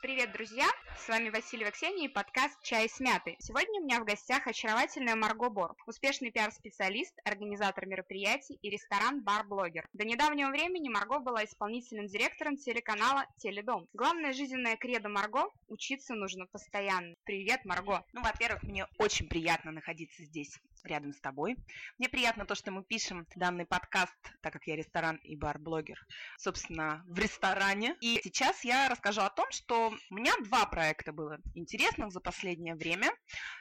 Привет, друзья! С вами Василий Ксения и подкаст «Чай с мятой». Сегодня у меня в гостях очаровательная Марго Бор, успешный пиар-специалист, организатор мероприятий и ресторан-бар-блогер. До недавнего времени Марго была исполнительным директором телеканала «Теледом». Главная жизненная кредо Марго – учиться нужно постоянно. Привет, Марго! Ну, во-первых, мне очень приятно находиться здесь, рядом с тобой. Мне приятно то, что мы пишем данный подкаст, так как я ресторан и бар-блогер, собственно, в ресторане. И сейчас я расскажу о том, что у меня два проекта было интересных за последнее время.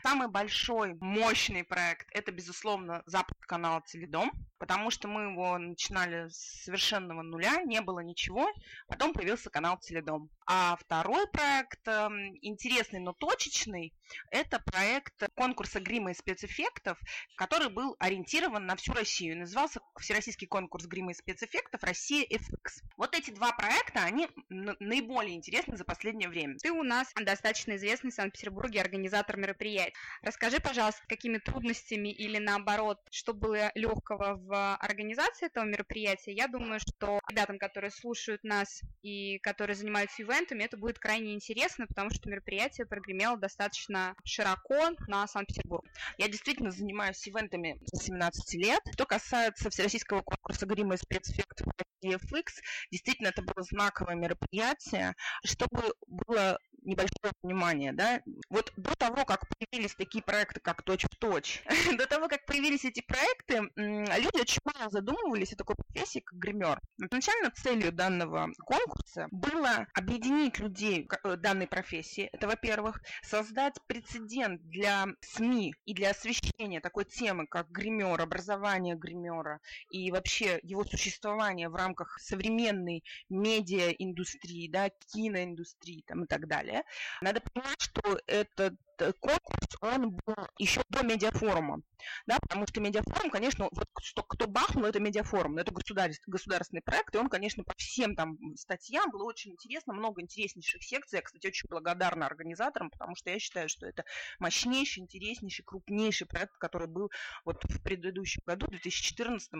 Самый большой, мощный проект – это, безусловно, запуск канала Теледом, потому что мы его начинали с совершенного нуля, не было ничего, потом появился канал Теледом. А второй проект, эм, интересный, но точечный, это проект конкурса грима и спецэффектов, который был ориентирован на всю Россию. Назывался Всероссийский конкурс грима и спецэффектов «Россия FX». Вот эти два проекта, они наиболее интересны за последнее время. Ты у нас достаточно известный в Санкт-Петербурге организатор мероприятий. Расскажи, пожалуйста, какими трудностями или наоборот, что было легкого в организации этого мероприятия. Я думаю, что ребятам, которые слушают нас и которые занимаются ивентами, ивентами это будет крайне интересно, потому что мероприятие прогремело достаточно широко на Санкт-Петербург. Я действительно занимаюсь ивентами с 17 лет. Что касается Всероссийского конкурса грима и спецэффектов DFX, действительно это было знаковое мероприятие, чтобы было небольшое понимание, да, вот до того, как появились такие проекты, как «Точь в точь», до того, как появились эти проекты, люди очень мало задумывались о такой профессии, как гример. Изначально целью данного конкурса было объединить людей э, данной профессии, это, во-первых, создать прецедент для СМИ и для освещения такой темы, как гример, образование гримера и вообще его существование в рамках современной медиаиндустрии, да, киноиндустрии там, и так далее. Надо понимать, что этот конкурс, он был еще до медиафорума, да, потому что медиафорум, конечно, вот что, кто бахнул, это медиафорум, это государственный, государственный проект, и он, конечно, по всем там статьям было очень интересно, много интереснейших секций, я, кстати, очень благодарна организаторам, потому что я считаю, что это мощнейший, интереснейший, крупнейший проект, который был вот в предыдущем году, в 2014,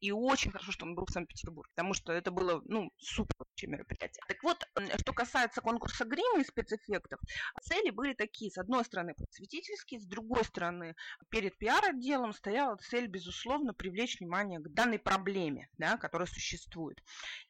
и очень хорошо, что он был в Санкт-Петербурге, потому что это было, ну, супер вообще мероприятие. Так вот, что касается конкурса грима и спецэффектов, цели были такие, с одной одной стороны, просветительский, с другой стороны, перед пиар-отделом стояла цель, безусловно, привлечь внимание к данной проблеме, да, которая существует,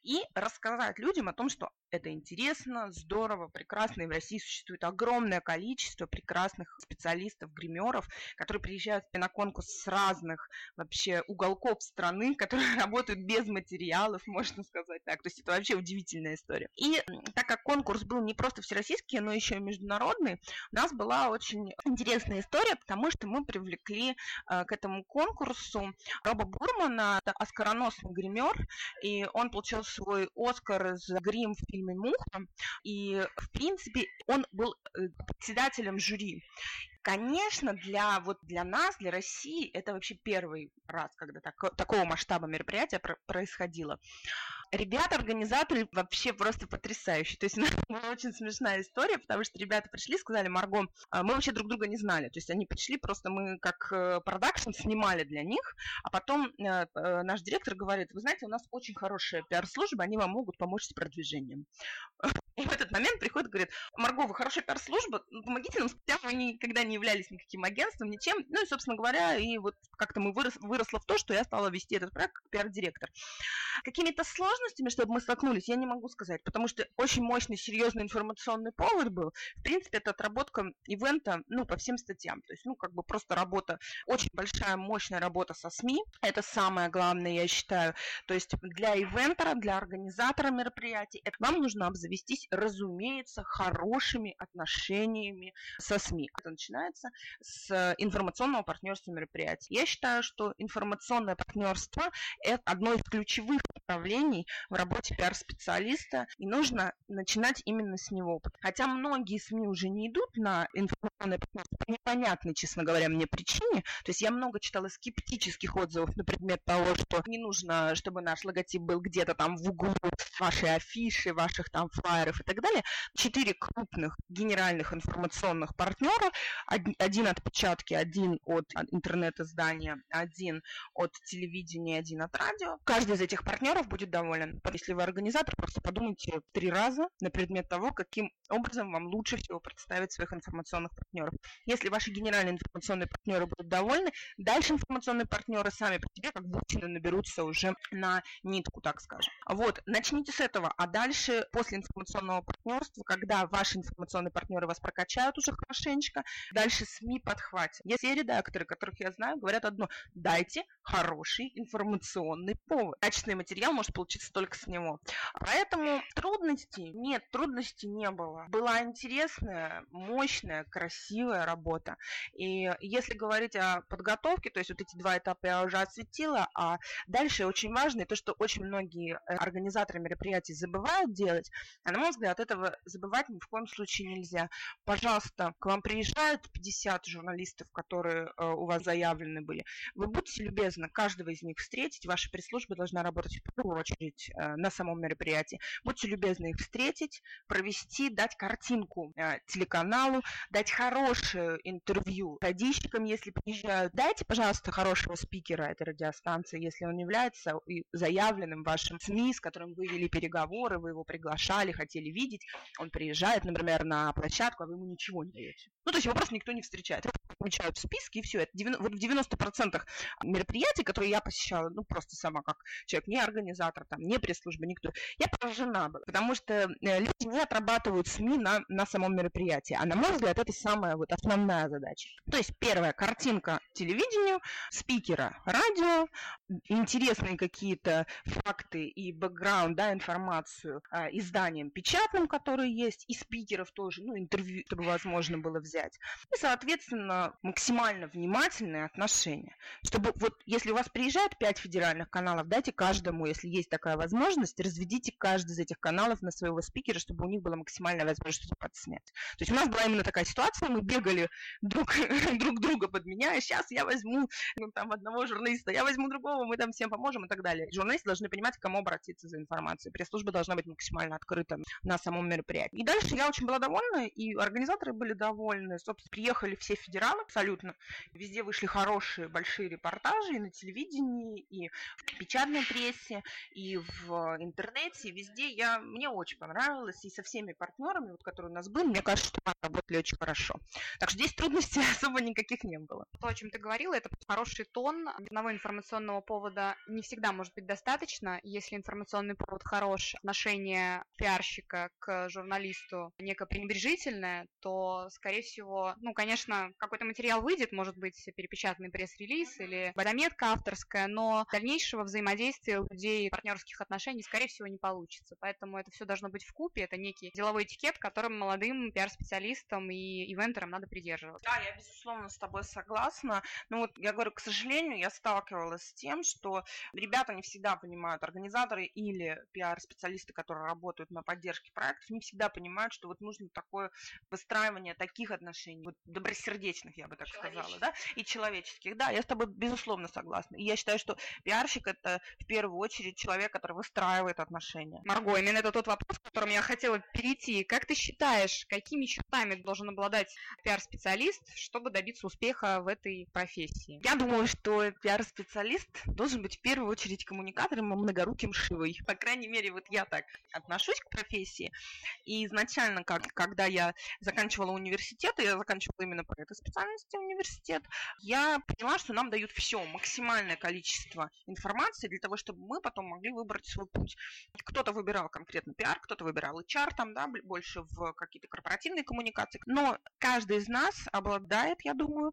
и рассказать людям о том, что это интересно, здорово, прекрасно. И в России существует огромное количество прекрасных специалистов, гримеров, которые приезжают на конкурс с разных вообще уголков страны, которые работают без материалов, можно сказать так. То есть это вообще удивительная история. И так как конкурс был не просто всероссийский, но еще и международный, у нас была очень интересная история, потому что мы привлекли э, к этому конкурсу Роба Бурмана, оскароносный гример, и он получил свой Оскар за грим в фильме фильме «Муха», и, в принципе, он был э, председателем жюри. Конечно, для, вот для нас, для России, это вообще первый раз, когда так, такого масштаба мероприятия про происходило. Ребята, организаторы вообще просто потрясающие. То есть, ну, очень смешная история, потому что ребята пришли, сказали, Марго, а мы вообще друг друга не знали. То есть, они пришли, просто мы как э, продакшн снимали для них, а потом э, э, наш директор говорит, вы знаете, у нас очень хорошая пиар-служба, они вам могут помочь с продвижением. И в этот момент приходит говорит, Марго, вы хорошая пиар-служба, ну, помогите нам, хотя мы никогда не являлись никаким агентством, ничем. Ну и, собственно говоря, и вот как-то мы вырос, выросло в то, что я стала вести этот проект как пиар-директор. Какими-то сложностями, чтобы мы столкнулись, я не могу сказать, потому что очень мощный, серьезный информационный повод был. В принципе, это отработка ивента, ну, по всем статьям. То есть, ну, как бы просто работа, очень большая, мощная работа со СМИ. Это самое главное, я считаю. То есть, для ивентора, для организатора мероприятий, это вам нужно обзавестись разумеется, хорошими отношениями со СМИ. Это начинается с информационного партнерства мероприятий. Я считаю, что информационное партнерство – это одно из ключевых направлений в работе пиар-специалиста, и нужно начинать именно с него. Хотя многие СМИ уже не идут на информационное партнерство по непонятной, честно говоря, мне причине. То есть я много читала скептических отзывов на предмет того, что не нужно, чтобы наш логотип был где-то там в углу вашей афиши, ваших там флайеров и так далее. Четыре крупных генеральных информационных партнера, один от печатки, один от интернет-издания, один от телевидения, один от радио. Каждый из этих партнеров будет доволен. Если вы организатор, просто подумайте три раза на предмет того, каким образом вам лучше всего представить своих информационных партнеров. Если ваши генеральные информационные партнеры будут довольны, дальше информационные партнеры сами по себе как будто наберутся уже на нитку, так скажем. Вот, начните с этого, а дальше, после информационного партнерства, когда ваши информационные партнеры вас прокачают уже хорошенечко, дальше СМИ подхватят. Есть все редакторы, которых я знаю, говорят одно, дайте хороший информационный повод. Качественный материал может получиться только с него. Поэтому трудностей нет, трудностей не было. Была интересная, мощная, красивая работа. И если говорить о подготовке, то есть вот эти два этапа я уже осветила, а дальше очень важно то, что очень многие э, организаторы мероприятий забывают делать, а на мой взгляд, этого забывать ни в коем случае нельзя. Пожалуйста, к вам приезжают 50 журналистов, которые э, у вас заявлены были. Вы будьте любезны каждого из них встретить. Ваша пресс-служба должна работать в первую очередь э, на самом мероприятии. Будьте любезны их встретить, провести, дать картинку э, телеканалу, дать хорошее интервью радищикам, если приезжают. Дайте, пожалуйста, хорошего спикера этой радиостанции, если он является заявленным вашим СМИ, с которым вы вели переговоры, вы его приглашали, хотели видеть. Он приезжает, например, на площадку, а вы ему ничего не даете. Ну, то есть его просто никто не встречает. Помечают в списке, и все. Это 90, вот в 90% мероприятий, которые я посещала, ну, просто сама как человек, не организатор, там, не пресс-служба, никто, я поражена была, потому что э, люди не отрабатывают СМИ на, на самом мероприятии. А на мой взгляд, это самая вот основная задача. То есть первая картинка телевидению, спикера радио, интересные какие-то факты и бэкграунд, да, информацию э, изданиям печатным, которые есть, и спикеров тоже, ну, интервью, чтобы возможно было взять. И, соответственно, максимально внимательное отношение. Чтобы вот, если у вас приезжает 5 федеральных каналов, дайте каждому, если есть такая возможность, разведите каждый из этих каналов на своего спикера, чтобы у них была максимальная возможность что-то подснять. То есть у нас была именно такая ситуация, мы бегали друг, друг друга подменяя, сейчас я возьму ну, там одного журналиста, я возьму другого, мы там всем поможем и так далее. Журналисты должны понимать, к кому обратиться за информацией. Пресс-служба должна быть максимально открыта на самом мероприятии. И дальше я очень была довольна, и организаторы были довольны. Собственно, приехали все федералы абсолютно. Везде вышли хорошие, большие репортажи и на телевидении, и в печатной прессе, и в интернете, и везде. Я, мне очень понравилось, и со всеми партнерами, вот, которые у нас были, мне кажется, что мы работали очень хорошо. Так что здесь трудностей особо никаких не было. То, о чем ты говорила, это хороший тон. Одного информационного повода не всегда может быть достаточно. Если информационный повод хорош, отношение пиарщика к журналисту некое пренебрежительное, то, скорее всего, ну, конечно, какой-то материал выйдет, может быть, перепечатанный пресс-релиз или заметка авторская, но дальнейшего взаимодействия людей, партнерских отношений, скорее всего, не получится. Поэтому это все должно быть в купе, это некий деловой этикет, которым молодым пиар-специалистам и ивентерам надо придерживаться. Да, я, безусловно, с тобой согласна. Ну вот, я говорю, к сожалению, я сталкивалась с тем, что ребята не всегда понимают, организаторы или пиар-специалисты, которые работают на поддержке проектов, не всегда понимают, что вот нужно такое выстраивание таких отношений, вот добросердечных, я бы так сказала, да, и человеческих. Да, я с тобой, безусловно, согласна. И я считаю, что пиарщик – это в первую очередь человек, который выстраивает отношения. Марго, именно это тот вопрос, к которому я хотела перейти. Как ты считаешь, какими чертами должен обладать пиар-специалист, чтобы добиться успеха в этой профессии? Я думаю, что пиар-специалист должен быть в первую очередь коммуникатором и многоруким шивой. По крайней мере, вот я так отношусь к профессии. И изначально, как, когда я заканчивала университет, я заканчивала именно по этой специальности университет, я поняла, что нам дают все, максимальное количество информации для того, чтобы мы потом могли выбрать свой путь. Кто-то выбирал конкретно пиар, кто-то выбирал HR, там, да, больше в какие-то корпоративные коммуникации. Но каждый из нас обладает, я думаю,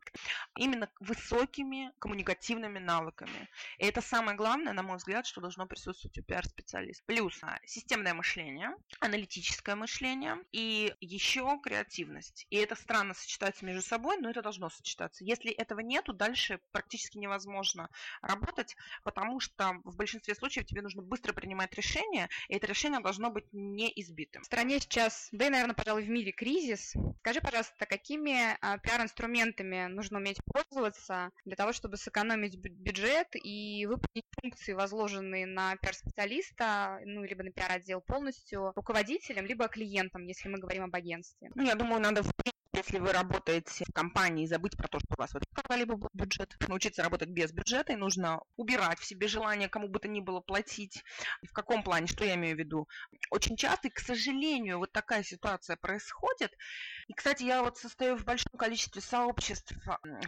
именно высокими коммуникативными навыками. И это самое главное, на мой взгляд, что должно присутствовать у пиар-специалиста. Плюс а, системное мышление, аналитическое мышление и еще креативность. И это странно сочетается между собой, но это все должно сочетаться. Если этого нету, дальше практически невозможно работать, потому что в большинстве случаев тебе нужно быстро принимать решение, и это решение должно быть не избитым. В стране сейчас, да и, наверное, пожалуй, в мире кризис. Скажи, пожалуйста, какими а, пиар-инструментами нужно уметь пользоваться для того, чтобы сэкономить бюджет и выполнить функции, возложенные на пиар-специалиста, ну, либо на пиар-отдел полностью руководителем, либо клиентом, если мы говорим об агентстве? Ну, я думаю, надо в если вы работаете в компании, забыть про то, что у вас вот когда-либо был бюджет, научиться работать без бюджета, и нужно убирать в себе желание кому бы то ни было платить. В каком плане, что я имею в виду? Очень часто, и, к сожалению, вот такая ситуация происходит. И, кстати, я вот состою в большом количестве сообществ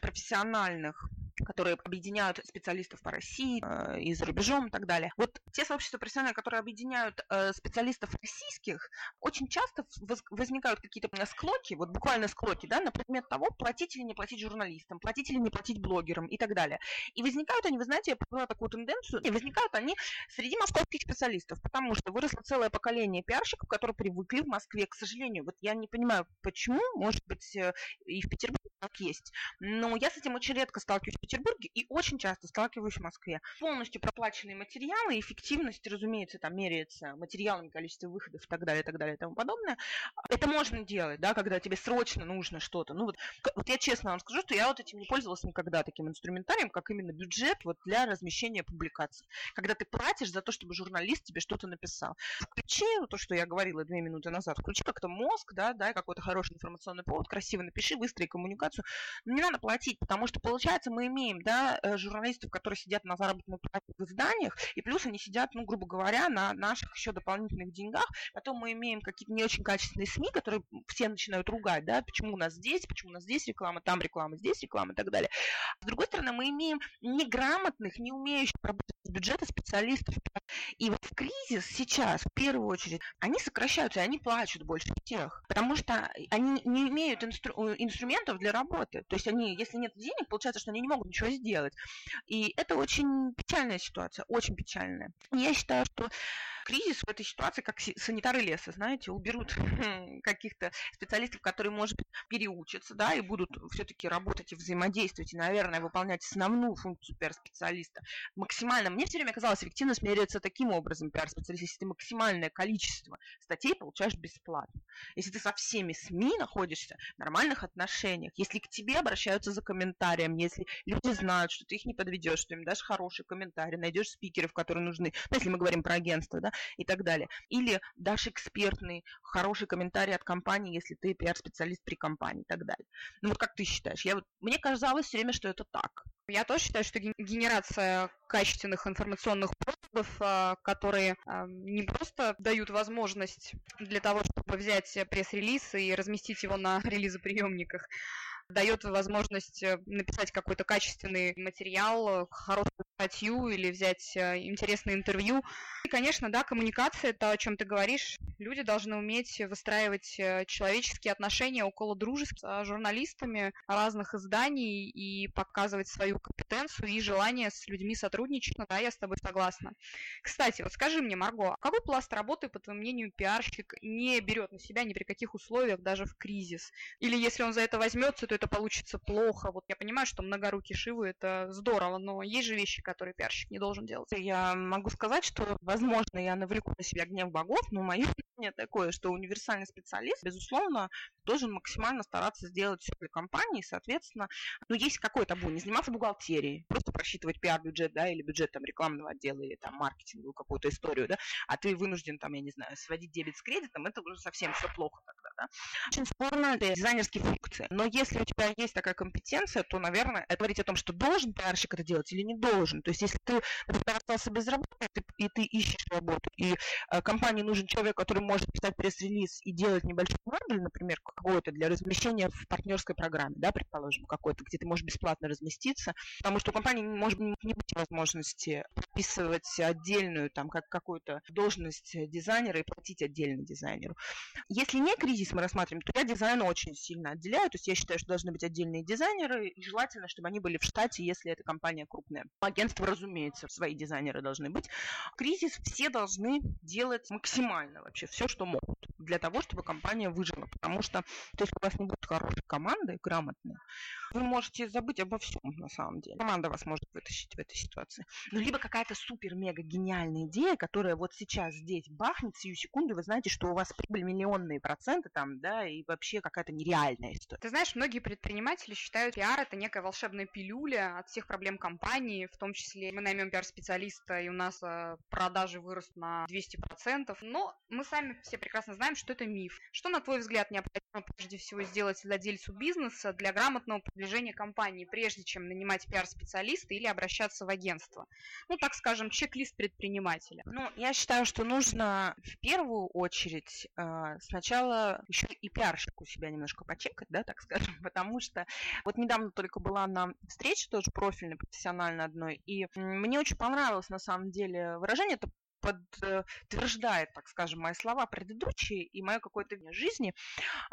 профессиональных, которые объединяют специалистов по России э, и за рубежом и так далее. Вот те сообщества профессиональные, которые объединяют э, специалистов российских, очень часто возникают какие-то склоки, вот буквально склоки, да, на предмет того, платить или не платить журналистам, платить или не платить блогерам и так далее. И возникают они, вы знаете, я поняла такую тенденцию, и возникают они среди московских специалистов, потому что выросло целое поколение пиарщиков, которые привыкли в Москве, к сожалению. Вот я не понимаю, почему, может быть, э, и в Петербурге так есть, но я с этим очень редко сталкиваюсь Петербурге и очень часто сталкиваюсь в Москве. Полностью проплаченные материалы, эффективность, разумеется, там меряется материалами, количеством выходов и так далее, и так далее, и тому подобное. Это можно делать, да, когда тебе срочно нужно что-то. Ну вот, вот я честно вам скажу, что я вот этим не пользовалась никогда, таким инструментарием, как именно бюджет вот для размещения публикаций. Когда ты платишь за то, чтобы журналист тебе что-то написал. Включи то, что я говорила две минуты назад, включи как-то мозг, да, дай какой-то хороший информационный повод, красиво напиши, выстрои коммуникацию. Но не надо платить, потому что, получается, мы имеем, да, э, журналистов, которые сидят на заработной плате в изданиях, и плюс они сидят, ну, грубо говоря, на наших еще дополнительных деньгах. Потом мы имеем какие-то не очень качественные СМИ, которые все начинают ругать, да, почему у нас здесь, почему у нас здесь реклама, там реклама, здесь реклама и так далее. С другой стороны, мы имеем неграмотных, не умеющих работать с бюджета специалистов. И вот в кризис сейчас, в первую очередь, они сокращаются, и они плачут больше всех, потому что они не имеют инстру- инструментов для работы. То есть они, если нет денег, получается, что они не могут ничего сделать. И это очень печальная ситуация, очень печальная. Я считаю, что кризис в этой ситуации, как санитары леса, знаете, уберут каких-то специалистов, которые, может быть, переучатся, да, и будут все-таки работать и взаимодействовать, и, наверное, выполнять основную функцию пиар-специалиста максимально. Мне все время казалось, эффективность меряется таким образом, пиар-специалист, если ты максимальное количество статей получаешь бесплатно. Если ты со всеми СМИ находишься в нормальных отношениях, если к тебе обращаются за комментарием, если люди знают, что ты их не подведешь, что им дашь хороший комментарий, найдешь спикеров, которые нужны, ну, если мы говорим про агентство, да, и так далее. Или дашь экспертный, хороший комментарий от компании, если ты пиар-специалист при компании и так далее. Ну вот как ты считаешь? Я вот, мне казалось все время, что это так. Я тоже считаю, что генерация качественных информационных поводов, а, которые а, не просто дают возможность для того, чтобы взять пресс-релиз и разместить его на релизоприемниках, дает возможность э, написать какой-то качественный материал, хорошую статью или взять э, интересное интервью. И, конечно, да, коммуникация, это о чем ты говоришь. Люди должны уметь выстраивать э, человеческие отношения около дружеских с журналистами разных изданий и показывать свою компетенцию и желание с людьми сотрудничать. Ну да, я с тобой согласна. Кстати, вот скажи мне, Марго, а какой пласт работы, по твоему мнению, пиарщик не берет на себя ни при каких условиях, даже в кризис? Или если он за это возьмется, то это получится плохо? Вот я понимаю, что многорукий Шивы это здорово, но есть же вещи, которые пиарщик не должен делать. Я могу сказать, что, возможно, я навлеку на себя гнев богов, но мое мнение такое, что универсальный специалист, безусловно, должен максимально стараться сделать все для компании, соответственно, ну, есть какой то табу, не заниматься бухгалтерией, просто просчитывать пиар-бюджет, да, или бюджет там рекламного отдела, или там маркетинговую какую-то историю, да, а ты вынужден там, я не знаю, сводить дебет с кредитом, это уже совсем все плохо тогда, да. Очень спорно это дизайнерские функции, но если у тебя есть такая компетенция, то, наверное, говорить о том, что должен пиарщик это делать или не должен, то есть если ты, например, остался без работы, ты, и ты ищешь работу, и э, компании нужен человек, который может писать пресс-релиз и делать небольшой модуль, например, какой-то для размещения в партнерской программе, да, предположим, какой-то, где ты можешь бесплатно разместиться, потому что у компании может не быть возможности подписывать отдельную, там, как какую-то должность дизайнера и платить отдельно дизайнеру. Если не кризис мы рассматриваем, то я дизайн очень сильно отделяю. То есть я считаю, что должны быть отдельные дизайнеры, и желательно, чтобы они были в штате, если эта компания крупная. Агентство, разумеется, свои дизайнеры должны быть. Кризис все должны делать максимально вообще все, что могут для того, чтобы компания выжила. Потому что, то есть у вас не будет хорошей команды, грамотной, вы можете забыть обо всем на самом деле. Команда вас может вытащить в этой ситуации. Ну, либо какая-то супер-мега-гениальная идея, которая вот сейчас здесь бахнет, сию секунду, вы знаете, что у вас прибыль миллионные проценты там, да, и вообще какая-то нереальная история. Ты знаешь, многие предприниматели считают пиар это некая волшебная пилюля от всех проблем компании, в том числе мы наймем пиар-специалиста, и у нас э, продажи вырастут на 200%, но мы сами все прекрасно знаем, что это миф. Что, на твой взгляд, необходимо прежде всего сделать владельцу бизнеса для грамотного продвижения компании, прежде чем нанимать пиар-специалиста или обращаться в агентство? Ну, так скажем, чек-лист предпринимателя. Ну, я считаю, что нужно в первую очередь э, сначала еще и пиарщику себя немножко почекать, да, так скажем, потому что вот недавно только была на встрече тоже профильной, профессиональной одной, и мне очень понравилось на самом деле выражение, это подтверждает, так скажем, мои слова предыдущие и мое какое-то жизни.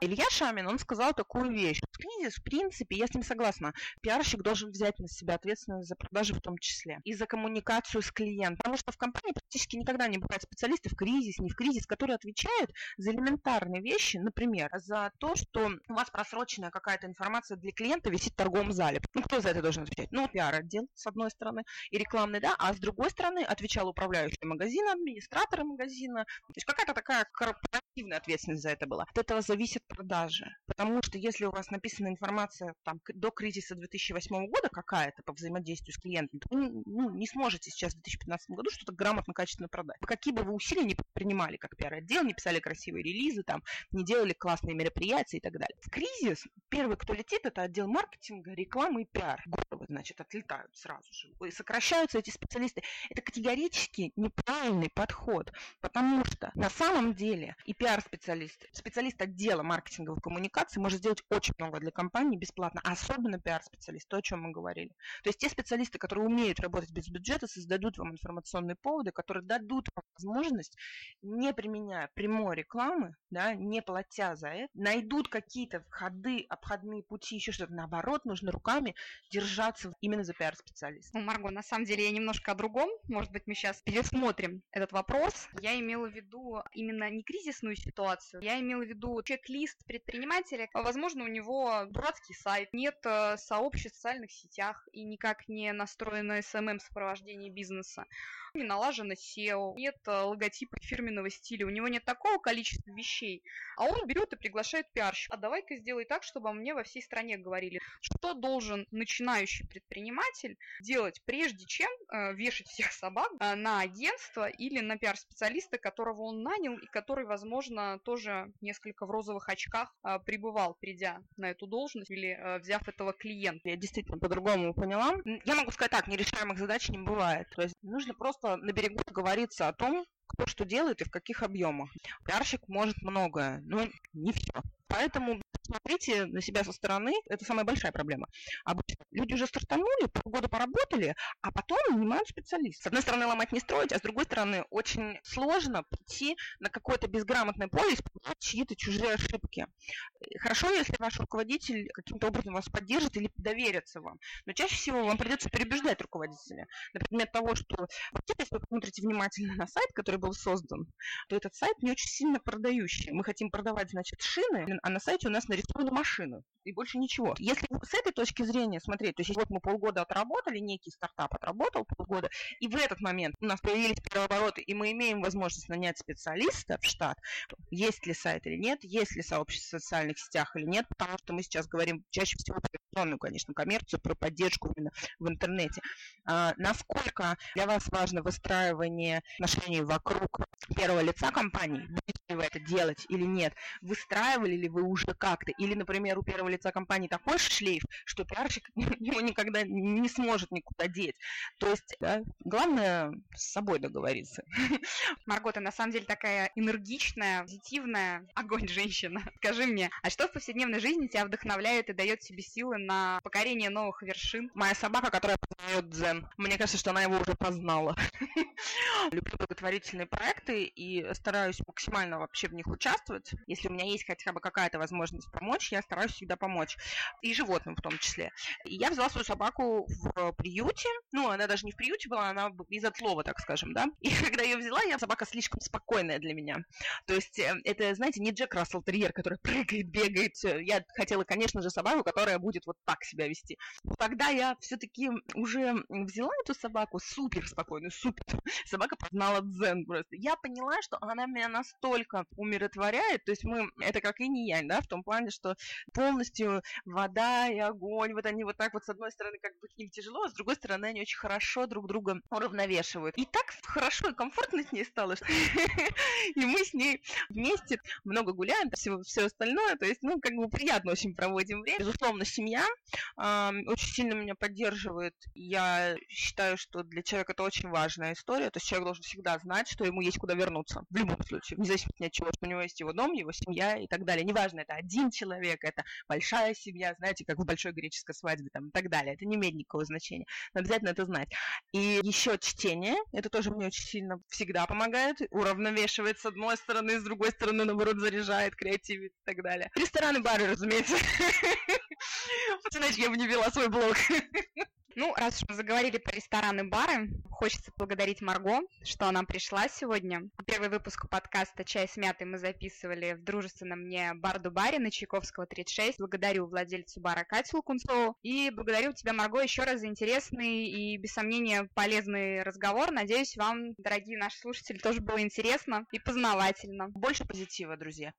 Илья Шамин, он сказал такую вещь. Кризис, в принципе, я с ним согласна. Пиарщик должен взять на себя ответственность за продажи в том числе. И за коммуникацию с клиентом. Потому что в компании практически никогда не бывает специалистов в кризис, не в кризис, которые отвечают за элементарные вещи. Например, за то, что у вас просроченная какая-то информация для клиента висит в торговом зале. Ну, кто за это должен отвечать? Ну, пиар-отдел, с одной стороны, и рекламный, да, а с другой стороны отвечал управляющий магазин, магазина, администратора магазина. То есть какая-то такая корпоративная ответственность за это была. От этого зависят продажи. Потому что если у вас написана информация там, до кризиса 2008 года какая-то по взаимодействию с клиентом, то вы ну, не сможете сейчас в 2015 году что-то грамотно, качественно продать. Какие бы вы усилия не предпринимали, как пиар-отдел, не писали красивые релизы, там, не делали классные мероприятия и так далее. В кризис первый, кто летит, это отдел маркетинга, рекламы и пиар. Головы, значит, отлетают сразу же. И сокращаются эти специалисты. Это категорически неправильно правильный подход, потому что на самом деле и пиар-специалист, специалист отдела маркетинговой коммуникации может сделать очень много для компании бесплатно, особенно пиар-специалист, то, о чем мы говорили. То есть те специалисты, которые умеют работать без бюджета, создадут вам информационные поводы, которые дадут вам возможность, не применяя прямой рекламы, да, не платя за это, найдут какие-то входы, обходные пути, еще что-то. Наоборот, нужно руками держаться именно за пиар-специалиста. Ну, Марго, на самом деле я немножко о другом. Может быть, мы сейчас пересмотрим этот вопрос. Я имела в виду именно не кризисную ситуацию, я имела в виду чек-лист предпринимателя. Возможно, у него дурацкий сайт, нет э, сообществ в социальных сетях и никак не настроено SMM-сопровождение бизнеса. Не налажено SEO, нет э, логотипа фирменного стиля, у него нет такого количества вещей, а он берет и приглашает пиарщика. А давай-ка сделай так, чтобы мне во всей стране говорили, что должен начинающий предприниматель делать, прежде чем э, вешать всех собак э, на агентство или на пиар-специалиста, которого он нанял и который, возможно, тоже несколько в розовых очках э, пребывал, придя на эту должность или э, взяв этого клиента. Я действительно по-другому поняла. Я могу сказать так, нерешаемых задач не бывает. То есть нужно просто на берегу говорится о том, кто что делает и в каких объемах. Пиарщик может многое, но не все. Поэтому смотрите на себя со стороны, это самая большая проблема. Обычно люди уже стартанули, полгода поработали, а потом нанимают специалистов. С одной стороны, ломать не строить, а с другой стороны, очень сложно прийти на какое-то безграмотное поле и исправлять чьи-то чужие ошибки. Хорошо, если ваш руководитель каким-то образом вас поддержит или доверится вам, но чаще всего вам придется переубеждать руководителя. Например, того, что вообще, если вы посмотрите внимательно на сайт, который был создан, то этот сайт не очень сильно продающий. Мы хотим продавать, значит, шины, а на сайте у нас нарисована машина и больше ничего. Если с этой точки зрения смотреть, то есть вот мы полгода отработали, некий стартап отработал полгода, и в этот момент у нас появились первообороты, и мы имеем возможность нанять специалиста в штат, есть ли сайт или нет, есть ли сообщество в социальных сетях или нет, потому что мы сейчас говорим чаще всего про электронную, конечно, коммерцию, про поддержку именно в интернете. А, насколько для вас важно выстраивание отношений вокруг первого лица компании, будете ли вы это делать или нет, выстраивали ли вы уже как-то, или, например, у первого лица компании такой шлейф, что пиарщик его никогда не сможет никуда деть. То есть, да, главное с собой договориться. Марго, ты на самом деле такая энергичная, позитивная, огонь женщина. Скажи мне, а что в повседневной жизни тебя вдохновляет и дает тебе силы на покорение новых вершин? Моя собака, которая познает дзен. Мне кажется, что она его уже познала. Люблю благотворительные проекты и стараюсь максимально вообще в них участвовать. Если у меня есть хотя бы какая-то возможность помочь, я стараюсь всегда помочь. И животным в том числе. И я взяла свою собаку в приюте. Ну, она даже не в приюте была, она из отлова, так скажем, да. И когда ее взяла, я собака слишком спокойная для меня. То есть э, это, знаете, не Джек Рассел Терьер, который прыгает, бегает. Я хотела, конечно же, собаку, которая будет вот так себя вести. Когда я все-таки уже взяла эту собаку, супер спокойную, супер, собака познала дзен просто. Я поняла, что она меня настолько умиротворяет, то есть мы, это как и не я, да, в том плане, что полностью вода и огонь, вот они вот так вот с одной стороны как бы к ним тяжело, а с другой стороны они очень хорошо друг друга уравновешивают. И так хорошо и комфортно с ней стало, что и мы с ней вместе много гуляем, все, все остальное, то есть, ну, как бы приятно очень проводим время. Безусловно, семья э, очень сильно меня поддерживает. Я считаю, что для человека это очень важная история, то есть человек должен всегда знать, что ему есть куда вернуться, в любом случае, независимо от чего, что у него есть его дом, его семья и так далее. Неважно, это один человек, это большая семья, знаете, как в большой греческой свадьбе там, и так далее. Это не имеет никакого значения. Но обязательно это знать. И еще чтение, это тоже мне очень сильно всегда помогает, уравновешивает с одной стороны, с другой стороны, наоборот, заряжает, креативит и так далее. Рестораны, бары, разумеется. Иначе я бы не вела свой блог. Ну, раз уж мы заговорили про рестораны и бары, хочется поблагодарить Марго, что она пришла сегодня. Первый выпуск подкаста «Чай с мятой» мы записывали в дружественном мне бар-баре на Чайковского 36. Благодарю владельцу бара Катю Лукунцову. И благодарю тебя, Марго, еще раз за интересный и, без сомнения, полезный разговор. Надеюсь, вам, дорогие наши слушатели, тоже было интересно и познавательно. Больше позитива, друзья.